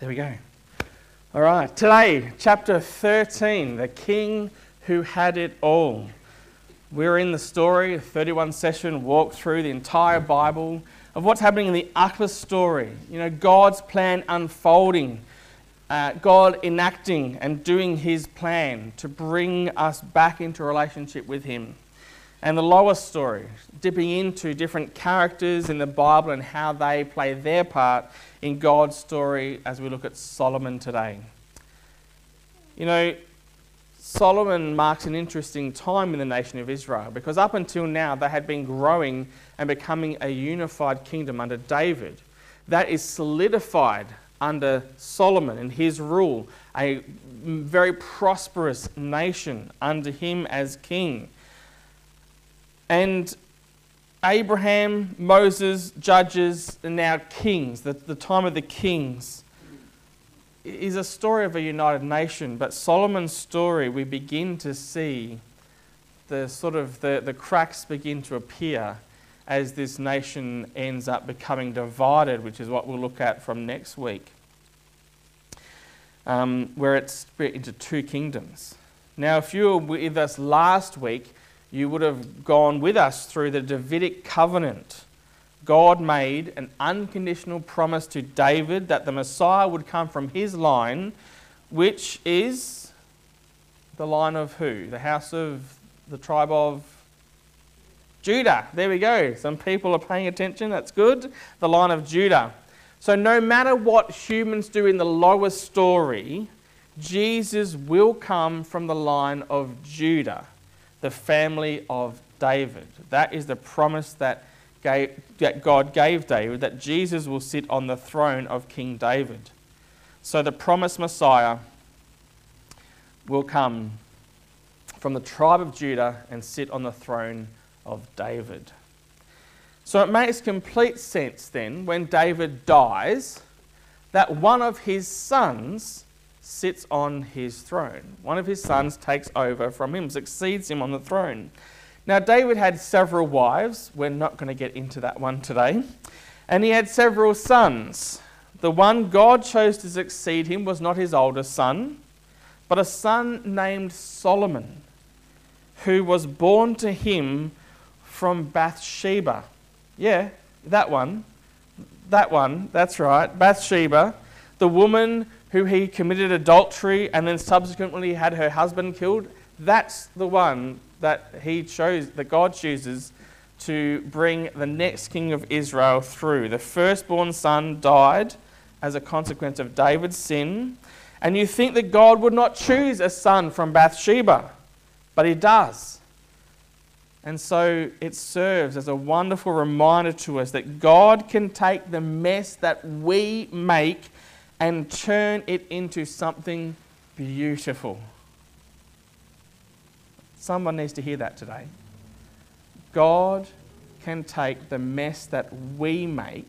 There we go. All right, today, chapter 13, the king who had it all. We're in the story, a 31 session walk through the entire Bible of what's happening in the upper story. You know, God's plan unfolding, uh, God enacting and doing his plan to bring us back into relationship with him. And the lower story, dipping into different characters in the Bible and how they play their part in God's story as we look at Solomon today. You know, Solomon marks an interesting time in the nation of Israel because up until now they had been growing and becoming a unified kingdom under David. That is solidified under Solomon and his rule, a very prosperous nation under him as king. And Abraham, Moses, judges, and now kings, the, the time of the kings is a story of a united nation, but Solomon's story, we begin to see the sort of the, the cracks begin to appear as this nation ends up becoming divided, which is what we'll look at from next week, um, where it's split into two kingdoms. Now, if you were with us last week, you would have gone with us through the Davidic covenant God made an unconditional promise to David that the Messiah would come from his line, which is the line of who? The house of the tribe of Judah. There we go. Some people are paying attention. That's good. The line of Judah. So, no matter what humans do in the lower story, Jesus will come from the line of Judah, the family of David. That is the promise that gave, that God gave David that Jesus will sit on the throne of King David. So the promised Messiah will come from the tribe of Judah and sit on the throne of David. So it makes complete sense then when David dies that one of his sons sits on his throne. One of his sons takes over from him, succeeds him on the throne. Now, David had several wives. We're not going to get into that one today. And he had several sons. The one God chose to succeed him was not his oldest son, but a son named Solomon, who was born to him from Bathsheba. Yeah, that one. That one, that's right. Bathsheba, the woman who he committed adultery and then subsequently had her husband killed. That's the one that he chose, that God chooses to bring the next king of Israel through. The firstborn son died as a consequence of David's sin, and you think that God would not choose a son from Bathsheba, but he does. And so it serves as a wonderful reminder to us that God can take the mess that we make and turn it into something beautiful. Someone needs to hear that today. God can take the mess that we make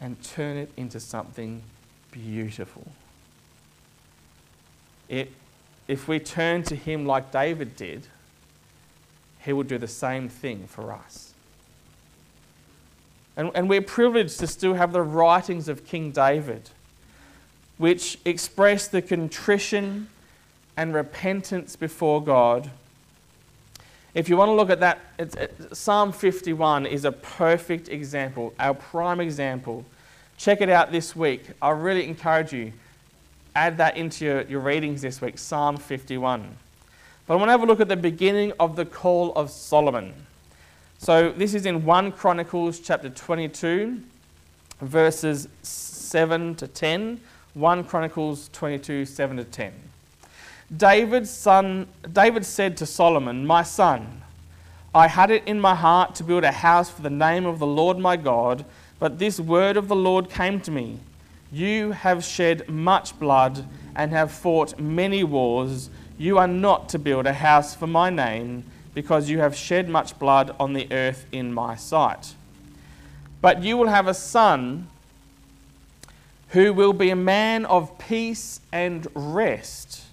and turn it into something beautiful. It, if we turn to Him like David did, He will do the same thing for us. And, and we're privileged to still have the writings of King David, which express the contrition and repentance before God. If you want to look at that, it, Psalm 51 is a perfect example, our prime example. Check it out this week. I really encourage you, add that into your, your readings this week, Psalm 51. But I want to have a look at the beginning of the call of Solomon. So this is in 1 Chronicles chapter 22, verses 7 to 10. 1 Chronicles 22, 7 to 10. David's son, David said to Solomon, My son, I had it in my heart to build a house for the name of the Lord my God, but this word of the Lord came to me. You have shed much blood and have fought many wars. You are not to build a house for my name, because you have shed much blood on the earth in my sight. But you will have a son who will be a man of peace and rest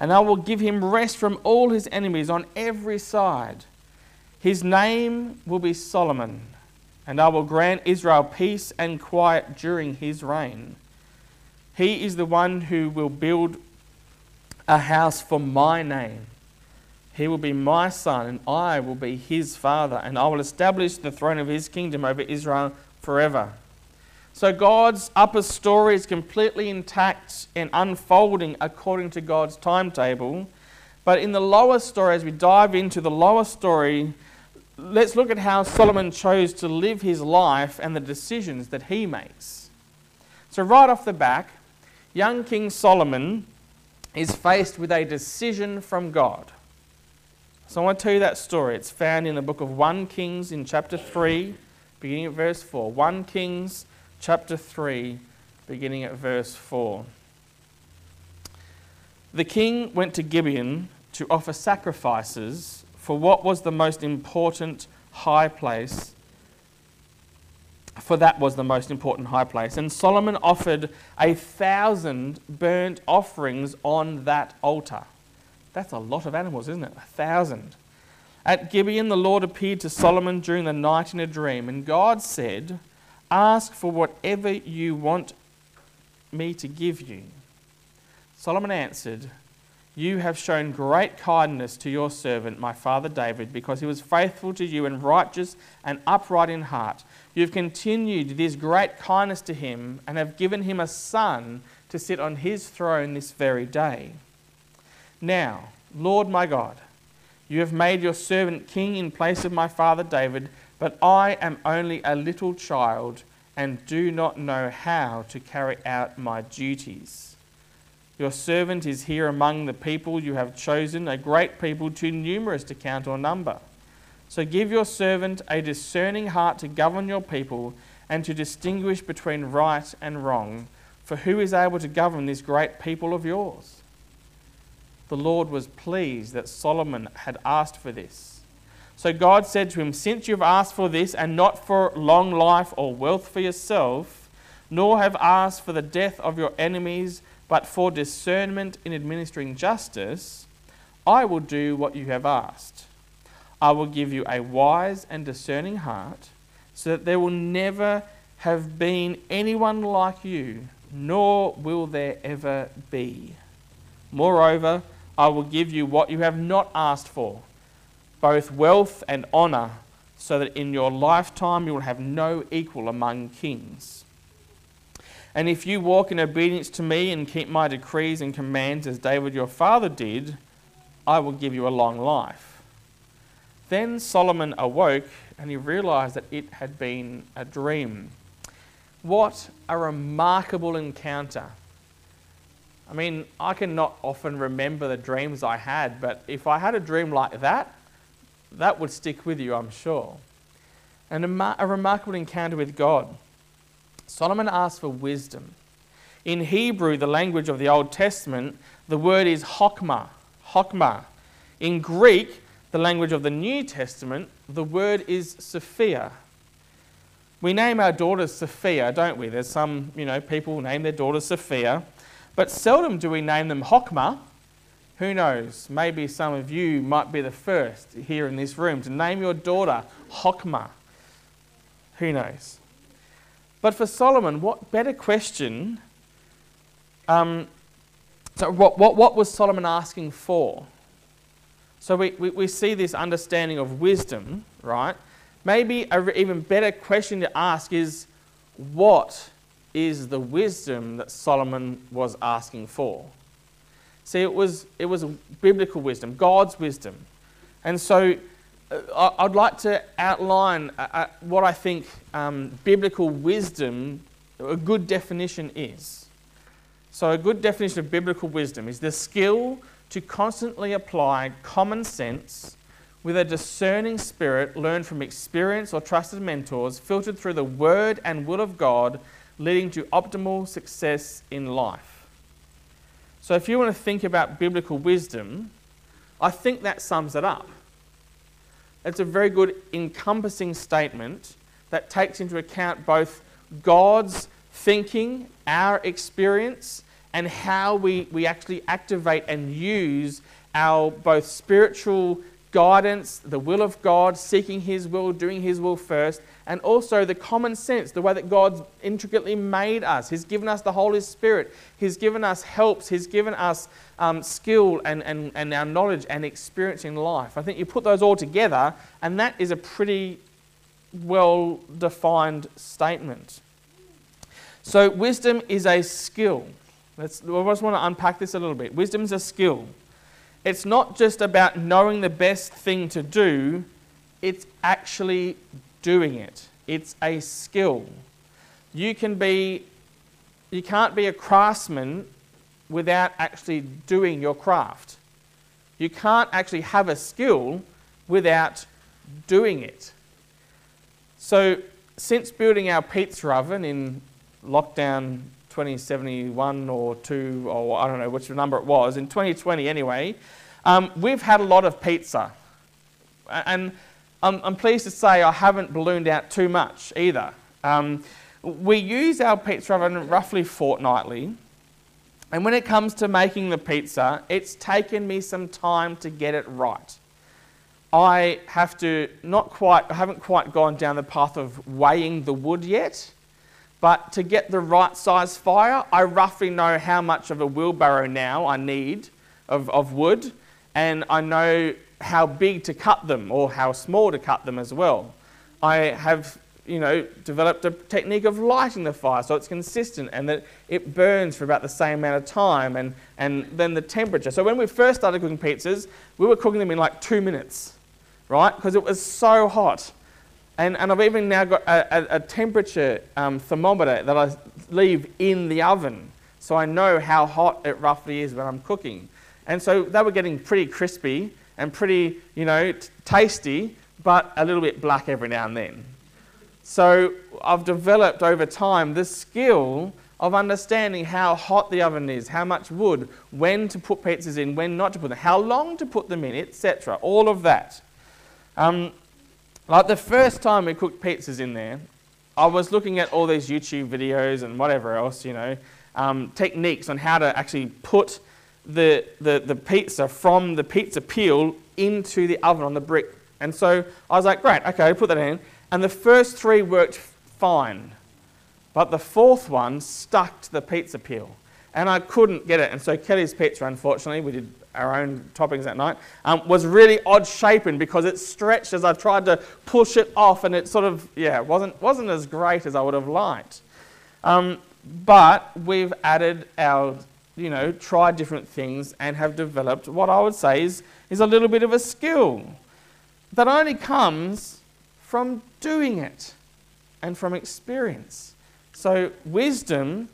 and I will give him rest from all his enemies on every side. His name will be Solomon, and I will grant Israel peace and quiet during his reign. He is the one who will build a house for my name. He will be my son, and I will be his father, and I will establish the throne of his kingdom over Israel forever. So God's upper story is completely intact and unfolding according to God's timetable. But in the lower story, as we dive into the lower story, let's look at how Solomon chose to live his life and the decisions that he makes. So, right off the back, young King Solomon is faced with a decision from God. So I want to tell you that story. It's found in the book of 1 Kings in chapter 3, beginning at verse 4. 1 Kings chapter 3, beginning at verse 4. The king went to Gibeon to offer sacrifices for what was the most important high place for that was the most important high place. And Solomon offered a thousand burnt offerings on that altar. That's a lot of animals, isn't it? A thousand. At Gibeon, the Lord appeared to Solomon during the night in a dream, and God said, Ask for whatever you want me to give you. Solomon answered, You have shown great kindness to your servant, my father David, because he was faithful to you and righteous and upright in heart. You have continued this great kindness to him and have given him a son to sit on his throne this very day. Now, Lord my God, you have made your servant king in place of my father David, but I am only a little child and do not know how to carry out my duties. Your servant is here among the people you have chosen, a great people too numerous to count or number. So give your servant a discerning heart to govern your people and to distinguish between right and wrong. For who is able to govern this great people of yours? The Lord was pleased that Solomon had asked for this. So God said to him, Since you've asked for this, and not for long life or wealth for yourself, nor have asked for the death of your enemies, but for discernment in administering justice, I will do what you have asked. I will give you a wise and discerning heart, so that there will never have been anyone like you, nor will there ever be. Moreover, I will give you what you have not asked for, both wealth and honor, so that in your lifetime you will have no equal among kings. And if you walk in obedience to me and keep my decrees and commands as David your father did, I will give you a long life. Then Solomon awoke and he realized that it had been a dream. What a remarkable encounter. I mean, I cannot often remember the dreams I had, but if I had a dream like that, that would stick with you, I'm sure. And a, a remarkable encounter with God. Solomon asked for wisdom. In Hebrew, the language of the Old Testament, the word is hokmah. Hokmah. In Greek, the language of the New Testament, the word is Sophia. We name our daughters Sophia, don't we? There's some, you know, people name their daughters Sophia, but seldom do we name them Hokmah. Who knows? Maybe some of you might be the first here in this room to name your daughter Hokmah. Who knows? But for Solomon, what better question? Um, so, what, what, what was Solomon asking for? So we, we, we see this understanding of wisdom, right? Maybe an even better question to ask is what is the wisdom that Solomon was asking for? See, it was, it was biblical wisdom, God's wisdom. And so uh, I'd like to outline uh, uh, what I think um, biblical wisdom, a good definition is. So, a good definition of biblical wisdom is the skill to constantly apply common sense with a discerning spirit learned from experience or trusted mentors, filtered through the Word and will of God, leading to optimal success in life. So, if you want to think about biblical wisdom, I think that sums it up. It's a very good encompassing statement that takes into account both God's thinking, our experience, and how we, we actually activate and use our both spiritual guidance, the will of God, seeking His will, doing His will first, and also the common sense, the way that God's intricately made us. He's given us the Holy Spirit, He's given us helps, He's given us um, skill and, and, and our knowledge and experience in life. I think you put those all together, and that is a pretty well defined statement. So, wisdom is a skill. Let's, I just want to unpack this a little bit. Wisdom is a skill. It's not just about knowing the best thing to do, it's actually doing it. It's a skill. You can be you can't be a craftsman without actually doing your craft. You can't actually have a skill without doing it. So, since building our pizza oven in lockdown 2071 or 2, or I don't know which number it was, in 2020 anyway, um, we've had a lot of pizza. And I'm, I'm, pleased to say I haven't ballooned out too much either. Um, we use our pizza oven roughly fortnightly. And when it comes to making the pizza, it's taken me some time to get it right. I have to not quite, I haven't quite gone down the path of weighing the wood yet, but to get the right size fire, I roughly know how much of a wheelbarrow now I need of, of wood, and I know how big to cut them or how small to cut them as well. I have you know, developed a technique of lighting the fire so it's consistent and that it burns for about the same amount of time and, and then the temperature. So when we first started cooking pizzas, we were cooking them in like two minutes, right? Because it was so hot. And, and I've even now got a, a, a temperature um, thermometer that I leave in the oven so I know how hot it roughly is when I'm cooking. And so they were getting pretty crispy and pretty, you know, tasty, but a little bit black every now and then. So I've developed over time the skill of understanding how hot the oven is, how much wood, when to put pizzas in, when not to put them, how long to put them in, etc. All of that. Um, like the first time we cooked pizzas in there, I was looking at all these YouTube videos and whatever else, you know, um, techniques on how to actually put the, the, the pizza from the pizza peel into the oven on the brick. And so I was like, great, okay, put that in. And the first three worked fine. But the fourth one stuck to the pizza peel. And I couldn't get it. And so Kelly's Pizza, unfortunately, we did our own toppings that night, um, was really odd shapen because it stretched as I tried to push it off. And it sort of, yeah, wasn't, wasn't as great as I would have liked. Um, but we've added our, you know, tried different things and have developed what I would say is, is a little bit of a skill that only comes from doing it and from experience. So, wisdom,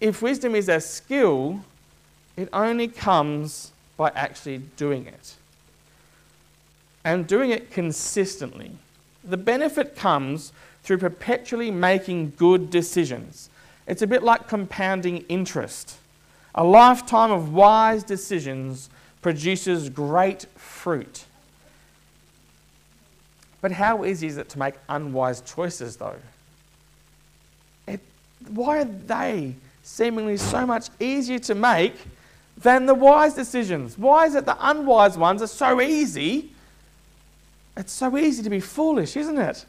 if wisdom is a skill, it only comes by actually doing it and doing it consistently. The benefit comes through perpetually making good decisions. It's a bit like compounding interest. A lifetime of wise decisions produces great fruit. But how easy is it to make unwise choices, though? It, why are they seemingly so much easier to make than the wise decisions? Why is it the unwise ones are so easy? It's so easy to be foolish, isn't it?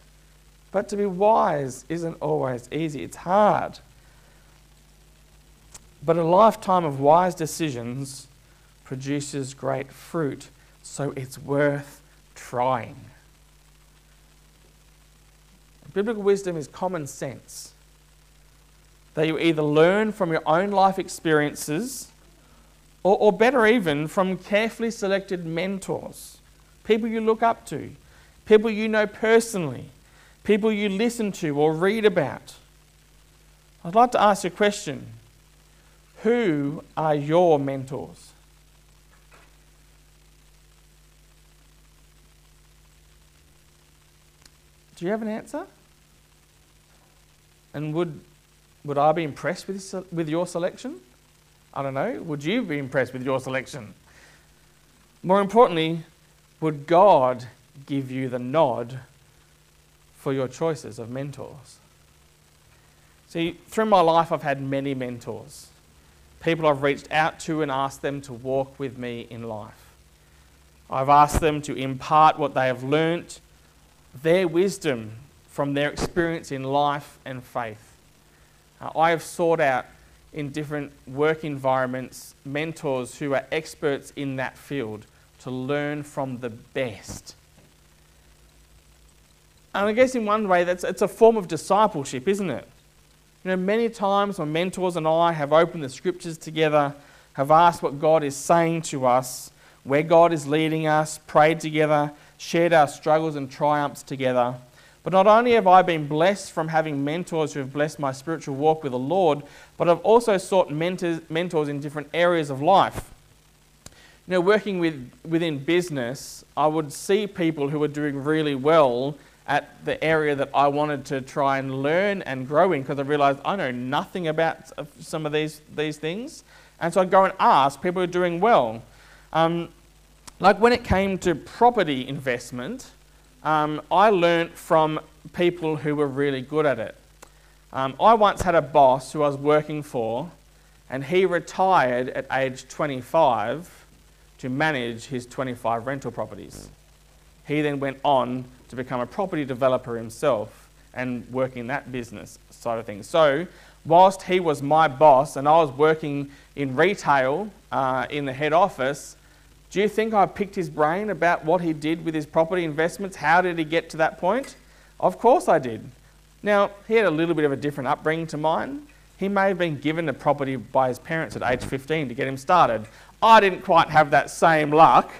But to be wise isn't always easy, it's hard. But a lifetime of wise decisions produces great fruit, so it's worth trying. Biblical wisdom is common sense that you either learn from your own life experiences or, or, better, even from carefully selected mentors, people you look up to, people you know personally, people you listen to or read about. I'd like to ask you a question Who are your mentors? Do you have an answer? And would, would I be impressed with, with your selection? I don't know. Would you be impressed with your selection? More importantly, would God give you the nod for your choices of mentors? See, through my life, I've had many mentors, people I've reached out to and asked them to walk with me in life. I've asked them to impart what they have learnt, their wisdom from their experience in life and faith. Uh, I have sought out in different work environments mentors who are experts in that field to learn from the best. And I guess in one way, that's, it's a form of discipleship, isn't it? You know, many times my mentors and I have opened the scriptures together, have asked what God is saying to us, where God is leading us, prayed together, shared our struggles and triumphs together. But not only have I been blessed from having mentors who have blessed my spiritual walk with the Lord, but I've also sought mentors, mentors in different areas of life. You know, working with, within business, I would see people who were doing really well at the area that I wanted to try and learn and grow in because I realized I know nothing about some of these, these things. And so I'd go and ask people who are doing well. Um, like when it came to property investment, um, I learnt from people who were really good at it. Um, I once had a boss who I was working for, and he retired at age 25 to manage his 25 rental properties. He then went on to become a property developer himself and work in that business side of things. So, whilst he was my boss and I was working in retail uh, in the head office, do you think I picked his brain about what he did with his property investments? How did he get to that point? Of course I did. Now, he had a little bit of a different upbringing to mine. He may have been given a property by his parents at age 15 to get him started. I didn't quite have that same luck.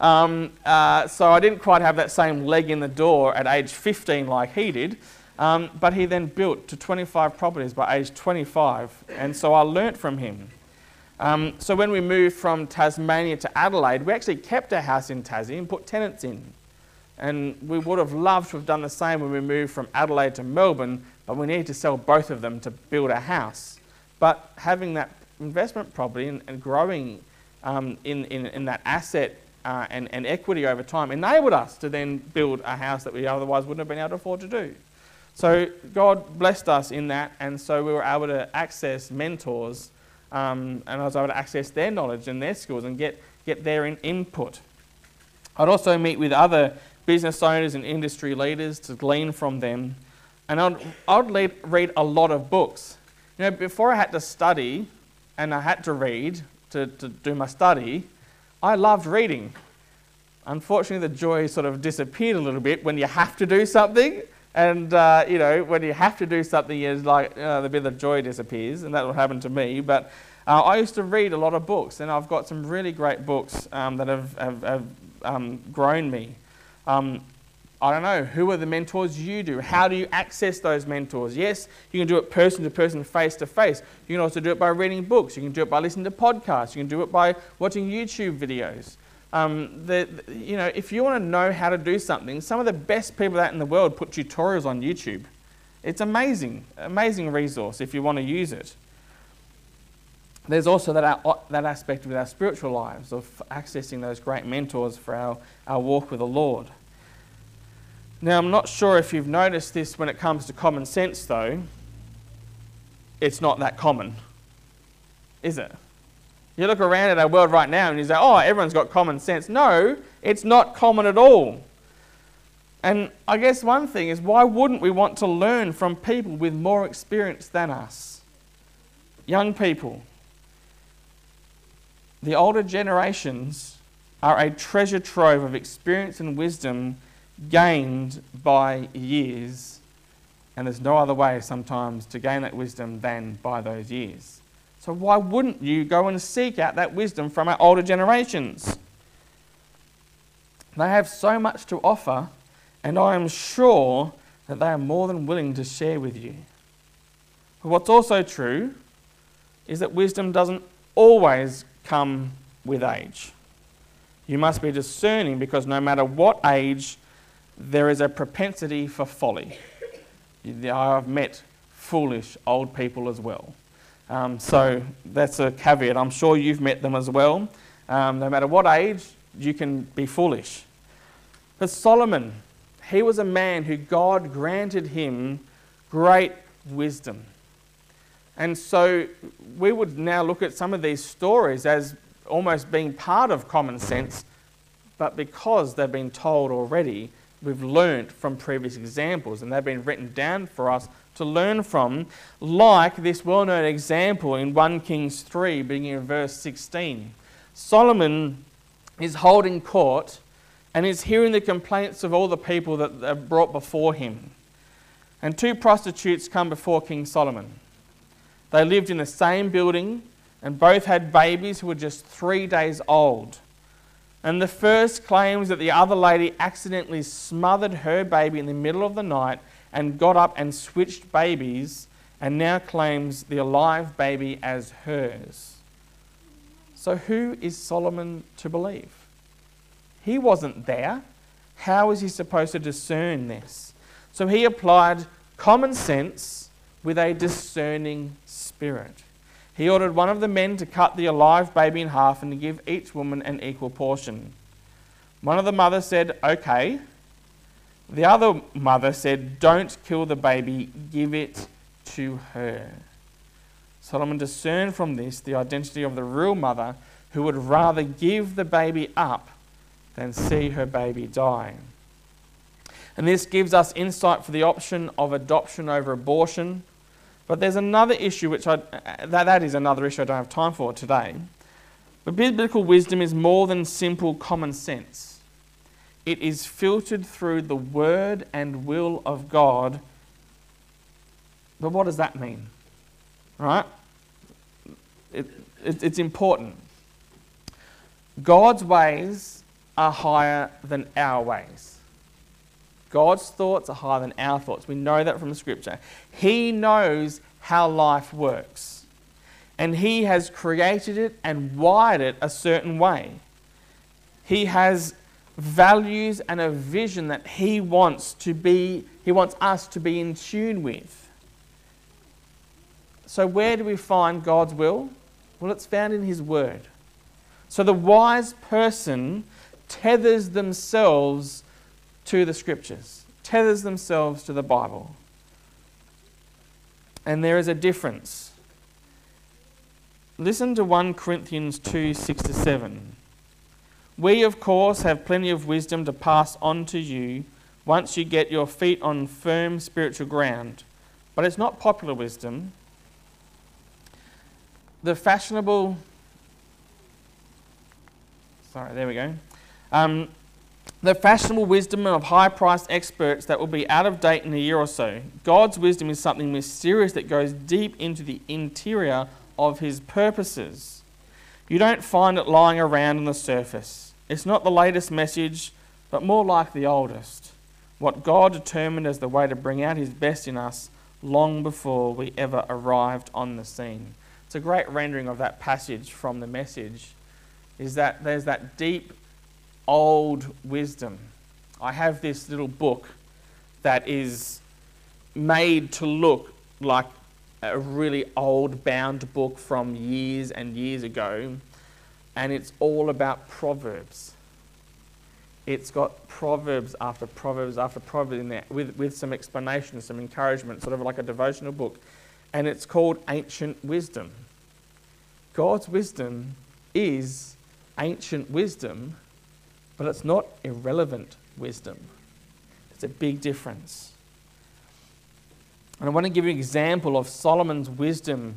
Um, uh, so I didn't quite have that same leg in the door at age 15 like he did. Um, but he then built to 25 properties by age 25. And so I learnt from him. Um, so when we moved from Tasmania to Adelaide, we actually kept a house in Tassie and put tenants in. And we would have loved to have done the same when we moved from Adelaide to Melbourne, but we needed to sell both of them to build a house. But having that investment property and, and growing um, in, in, in, that asset uh, and, and equity over time enabled us to then build a house that we otherwise wouldn't have been able to afford to do. So God blessed us in that, and so we were able to access mentors um, and I was able to access their knowledge and their skills and get, get their in input. I'd also meet with other business owners and industry leaders to glean from them. And I'd, I'd lead, read a lot of books. You know, before I had to study and I had to read to, to do my study, I loved reading. Unfortunately, the joy sort of disappeared a little bit when you have to do something. And, uh, you know, when you have to do something, it's like uh, the bit of joy disappears, and that will happen to me. But uh, I used to read a lot of books, and I've got some really great books um, that have, have, have um, grown me. Um, I don't know, who are the mentors you do? How do you access those mentors? Yes, you can do it person to person, face to face. You can also do it by reading books. You can do it by listening to podcasts. You can do it by watching YouTube videos. Um, the, the, you know, if you want to know how to do something, some of the best people out in the world put tutorials on YouTube. It's amazing, amazing resource if you want to use it. There's also that, that aspect with our spiritual lives of accessing those great mentors for our, our walk with the Lord. Now, I'm not sure if you've noticed this when it comes to common sense, though. It's not that common, is it? You look around at our world right now and you say, oh, everyone's got common sense. No, it's not common at all. And I guess one thing is, why wouldn't we want to learn from people with more experience than us? Young people. The older generations are a treasure trove of experience and wisdom gained by years. And there's no other way sometimes to gain that wisdom than by those years. So, why wouldn't you go and seek out that wisdom from our older generations? They have so much to offer, and I am sure that they are more than willing to share with you. But what's also true is that wisdom doesn't always come with age. You must be discerning because no matter what age, there is a propensity for folly. I've met foolish old people as well. Um, so that's a caveat. I'm sure you've met them as well. Um, no matter what age, you can be foolish. But Solomon, he was a man who God granted him great wisdom. And so we would now look at some of these stories as almost being part of common sense but because they've been told already, we've learnt from previous examples and they've been written down for us to learn from, like this well known example in 1 Kings 3, beginning in verse 16. Solomon is holding court and is hearing the complaints of all the people that are brought before him. And two prostitutes come before King Solomon. They lived in the same building and both had babies who were just three days old. And the first claims that the other lady accidentally smothered her baby in the middle of the night and got up and switched babies and now claims the alive baby as hers. So, who is Solomon to believe? He wasn't there. How is he supposed to discern this? So, he applied common sense with a discerning spirit. He ordered one of the men to cut the alive baby in half and to give each woman an equal portion. One of the mothers said, Okay. The other mother said, Don't kill the baby, give it to her. Solomon discerned from this the identity of the real mother who would rather give the baby up than see her baby die. And this gives us insight for the option of adoption over abortion but there's another issue which I, that, that is another issue I don't have time for today. But biblical wisdom is more than simple common sense. It is filtered through the word and will of God. But what does that mean? Right? It, it, it's important. God's ways are higher than our ways. God's thoughts are higher than our thoughts. We know that from the scripture. He knows how life works. And He has created it and wired it a certain way. He has values and a vision that He wants to be, He wants us to be in tune with. So, where do we find God's will? Well, it's found in His Word. So, the wise person tethers themselves to the scriptures, tethers themselves to the Bible. And there is a difference. Listen to 1 Corinthians 2 6 to 7. We, of course, have plenty of wisdom to pass on to you once you get your feet on firm spiritual ground. But it's not popular wisdom. The fashionable. Sorry, there we go. Um, the fashionable wisdom of high priced experts that will be out of date in a year or so. God's wisdom is something mysterious that goes deep into the interior of His purposes. You don't find it lying around on the surface. It's not the latest message, but more like the oldest. What God determined as the way to bring out His best in us long before we ever arrived on the scene. It's a great rendering of that passage from the message. Is that there's that deep old wisdom. I have this little book that is made to look like a really old bound book from years and years ago, and it's all about Proverbs. It's got Proverbs after Proverbs after Proverbs in there with, with some explanation, some encouragement, sort of like a devotional book. And it's called Ancient Wisdom. God's wisdom is ancient wisdom but it's not irrelevant wisdom. It's a big difference. And I want to give you an example of Solomon's wisdom.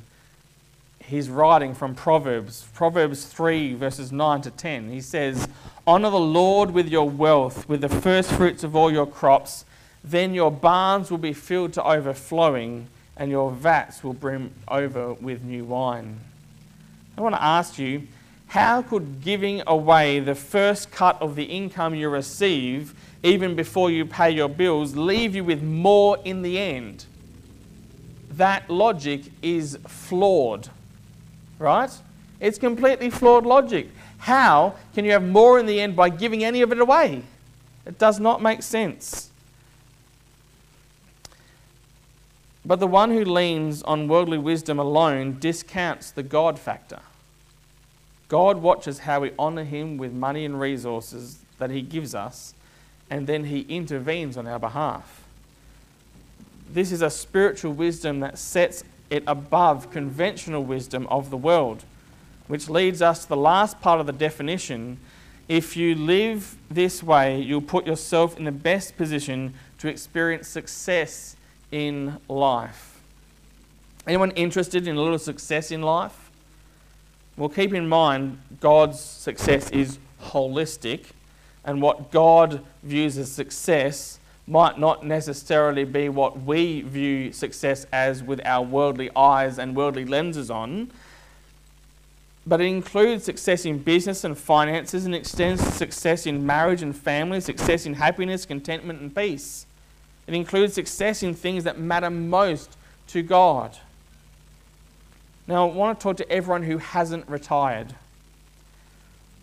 He's writing from Proverbs, Proverbs 3, verses 9 to 10. He says, Honor the Lord with your wealth, with the first fruits of all your crops. Then your barns will be filled to overflowing, and your vats will brim over with new wine. I want to ask you how could giving away the first cut of the income you receive, even before you pay your bills, leave you with more in the end? That logic is flawed, right? It's completely flawed logic. How can you have more in the end by giving any of it away? It does not make sense. But the one who leans on worldly wisdom alone discounts the God factor. God watches how we honor Him with money and resources that He gives us, and then He intervenes on our behalf. This is a spiritual wisdom that sets it above conventional wisdom of the world, which leads us to the last part of the definition If you live this way, you'll put yourself in the best position to experience success in life. Anyone interested in a little success in life? Well, keep in mind God's success is holistic, and what God views as success might not necessarily be what we view success as with our worldly eyes and worldly lenses on. But it includes success in business and finances and extends to success in marriage and family, success in happiness, contentment, and peace. It includes success in things that matter most to God. Now, I want to talk to everyone who hasn't retired.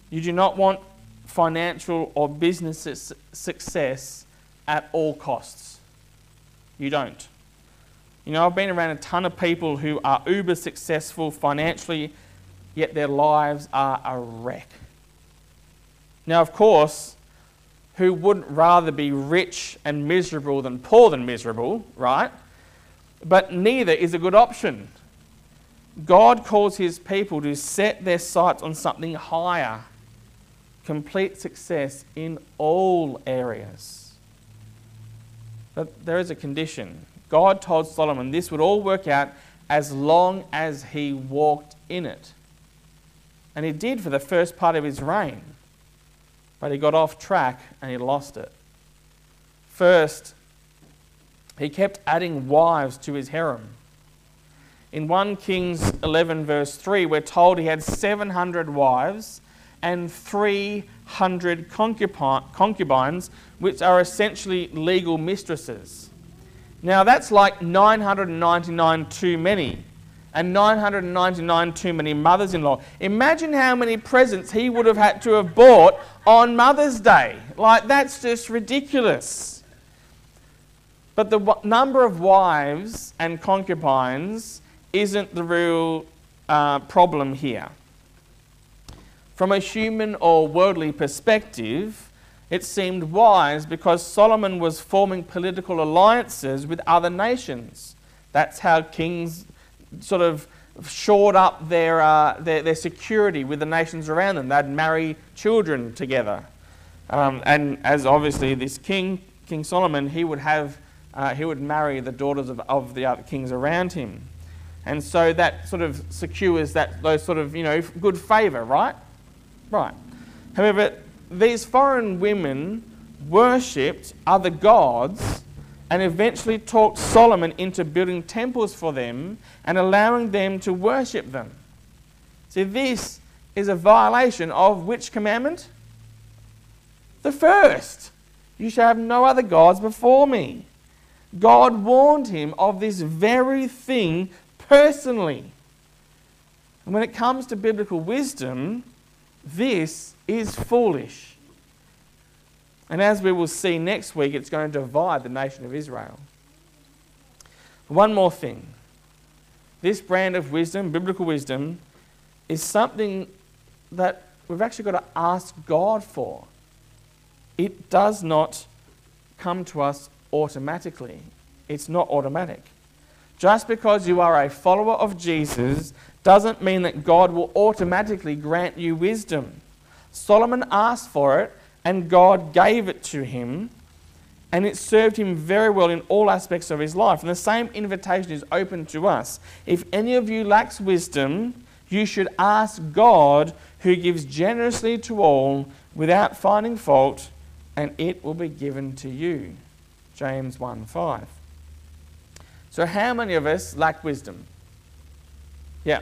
You do not want financial or business success at all costs. You don't. You know, I've been around a ton of people who are uber successful financially, yet their lives are a wreck. Now, of course, who wouldn't rather be rich and miserable than poor than miserable, right? But neither is a good option. God calls his people to set their sights on something higher, complete success in all areas. But there is a condition. God told Solomon this would all work out as long as he walked in it. And he did for the first part of his reign. But he got off track and he lost it. First, he kept adding wives to his harem. In 1 Kings 11, verse 3, we're told he had 700 wives and 300 concubines, which are essentially legal mistresses. Now, that's like 999 too many, and 999 too many mothers in law. Imagine how many presents he would have had to have bought on Mother's Day. Like, that's just ridiculous. But the number of wives and concubines isn't the real uh, problem here. From a human or worldly perspective, it seemed wise because Solomon was forming political alliances with other nations. That's how kings sort of shored up their, uh, their, their, security with the nations around them. They'd marry children together. Um, and as obviously this king, King Solomon, he would, have, uh, he would marry the daughters of, of the other kings around him. And so that sort of secures that those sort of, you know, good favour, right? Right. However, these foreign women worshipped other gods and eventually talked Solomon into building temples for them and allowing them to worship them. See, this is a violation of which commandment? The first. You shall have no other gods before me. God warned him of this very thing personally. And when it comes to biblical wisdom, this is foolish. And as we will see next week, it's going to divide the nation of Israel. One more thing this brand of wisdom, biblical wisdom, is something that we've actually got to ask God for. It does not come to us automatically, it's not automatic. Just because you are a follower of Jesus doesn't mean that God will automatically grant you wisdom. Solomon asked for it, and God gave it to him, and it served him very well in all aspects of his life. And the same invitation is open to us. If any of you lacks wisdom, you should ask God, who gives generously to all without finding fault, and it will be given to you. James 1 5. So, how many of us lack wisdom? Yeah,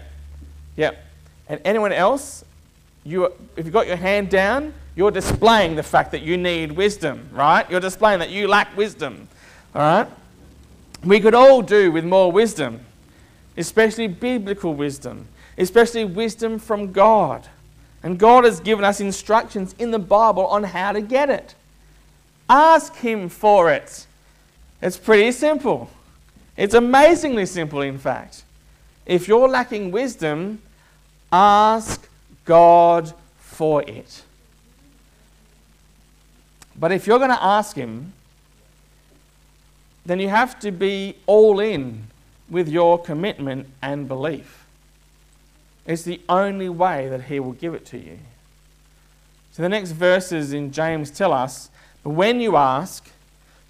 yeah. And anyone else? You, if you've got your hand down, you're displaying the fact that you need wisdom, right? You're displaying that you lack wisdom, all right? We could all do with more wisdom, especially biblical wisdom, especially wisdom from God. And God has given us instructions in the Bible on how to get it. Ask Him for it. It's pretty simple. It's amazingly simple, in fact. If you're lacking wisdom, ask God for it. But if you're going to ask Him, then you have to be all in with your commitment and belief. It's the only way that He will give it to you. So the next verses in James tell us, but when you ask,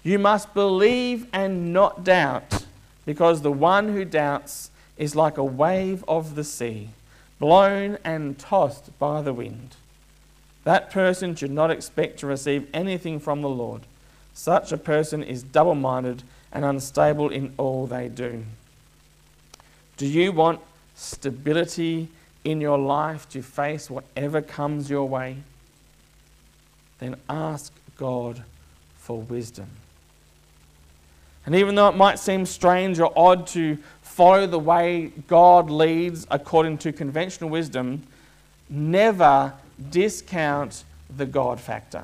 you must believe and not doubt, because the one who doubts is like a wave of the sea, blown and tossed by the wind. That person should not expect to receive anything from the Lord. Such a person is double minded and unstable in all they do. Do you want stability in your life to face whatever comes your way? Then ask God for wisdom. And even though it might seem strange or odd to follow the way God leads according to conventional wisdom, never discount the God factor.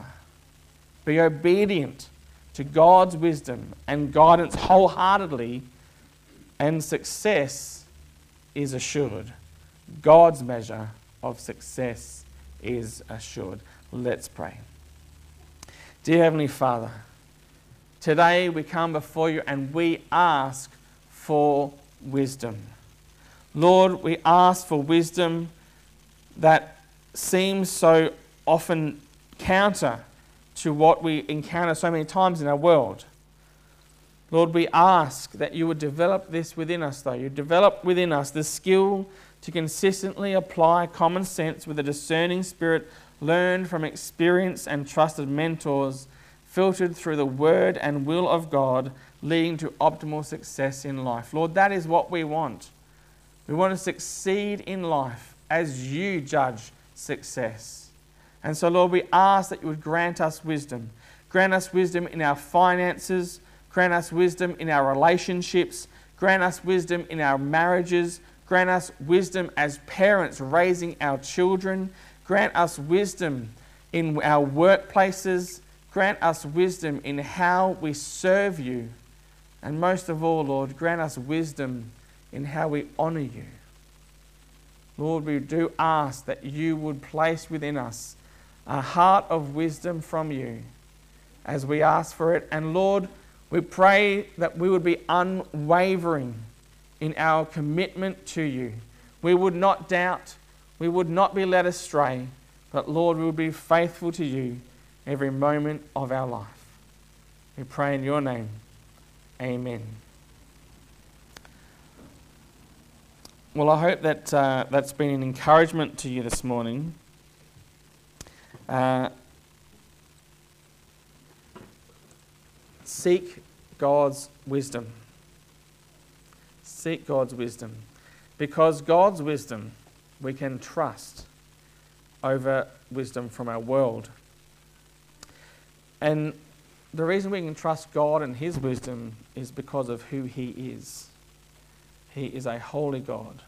Be obedient to God's wisdom and guidance wholeheartedly, and success is assured. God's measure of success is assured. Let's pray. Dear Heavenly Father, today we come before you and we ask for wisdom. Lord, we ask for wisdom that seems so often counter to what we encounter so many times in our world. Lord, we ask that you would develop this within us, though. You develop within us the skill to consistently apply common sense with a discerning spirit learned from experience and trusted mentors, filtered through the word and will of God, leading to optimal success in life. Lord, that is what we want. We want to succeed in life as you judge success. And so, Lord, we ask that you would grant us wisdom. Grant us wisdom in our finances, grant us wisdom in our relationships, grant us wisdom in our marriages, grant us wisdom as parents raising our children, grant us wisdom in our workplaces, grant us wisdom in how we serve you, and most of all, Lord, grant us wisdom in how we honour you. Lord, we do ask that you would place within us a heart of wisdom from you as we ask for it. And Lord, we pray that we would be unwavering in our commitment to you. We would not doubt, we would not be led astray, but Lord, we would be faithful to you every moment of our life. We pray in your name. Amen. Well, I hope that uh, that's been an encouragement to you this morning. Uh, seek God's wisdom. Seek God's wisdom. Because God's wisdom we can trust over wisdom from our world. And the reason we can trust God and His wisdom is because of who He is. He is a holy God.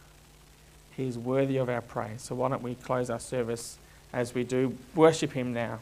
He is worthy of our praise. So why don't we close our service as we do worship Him now?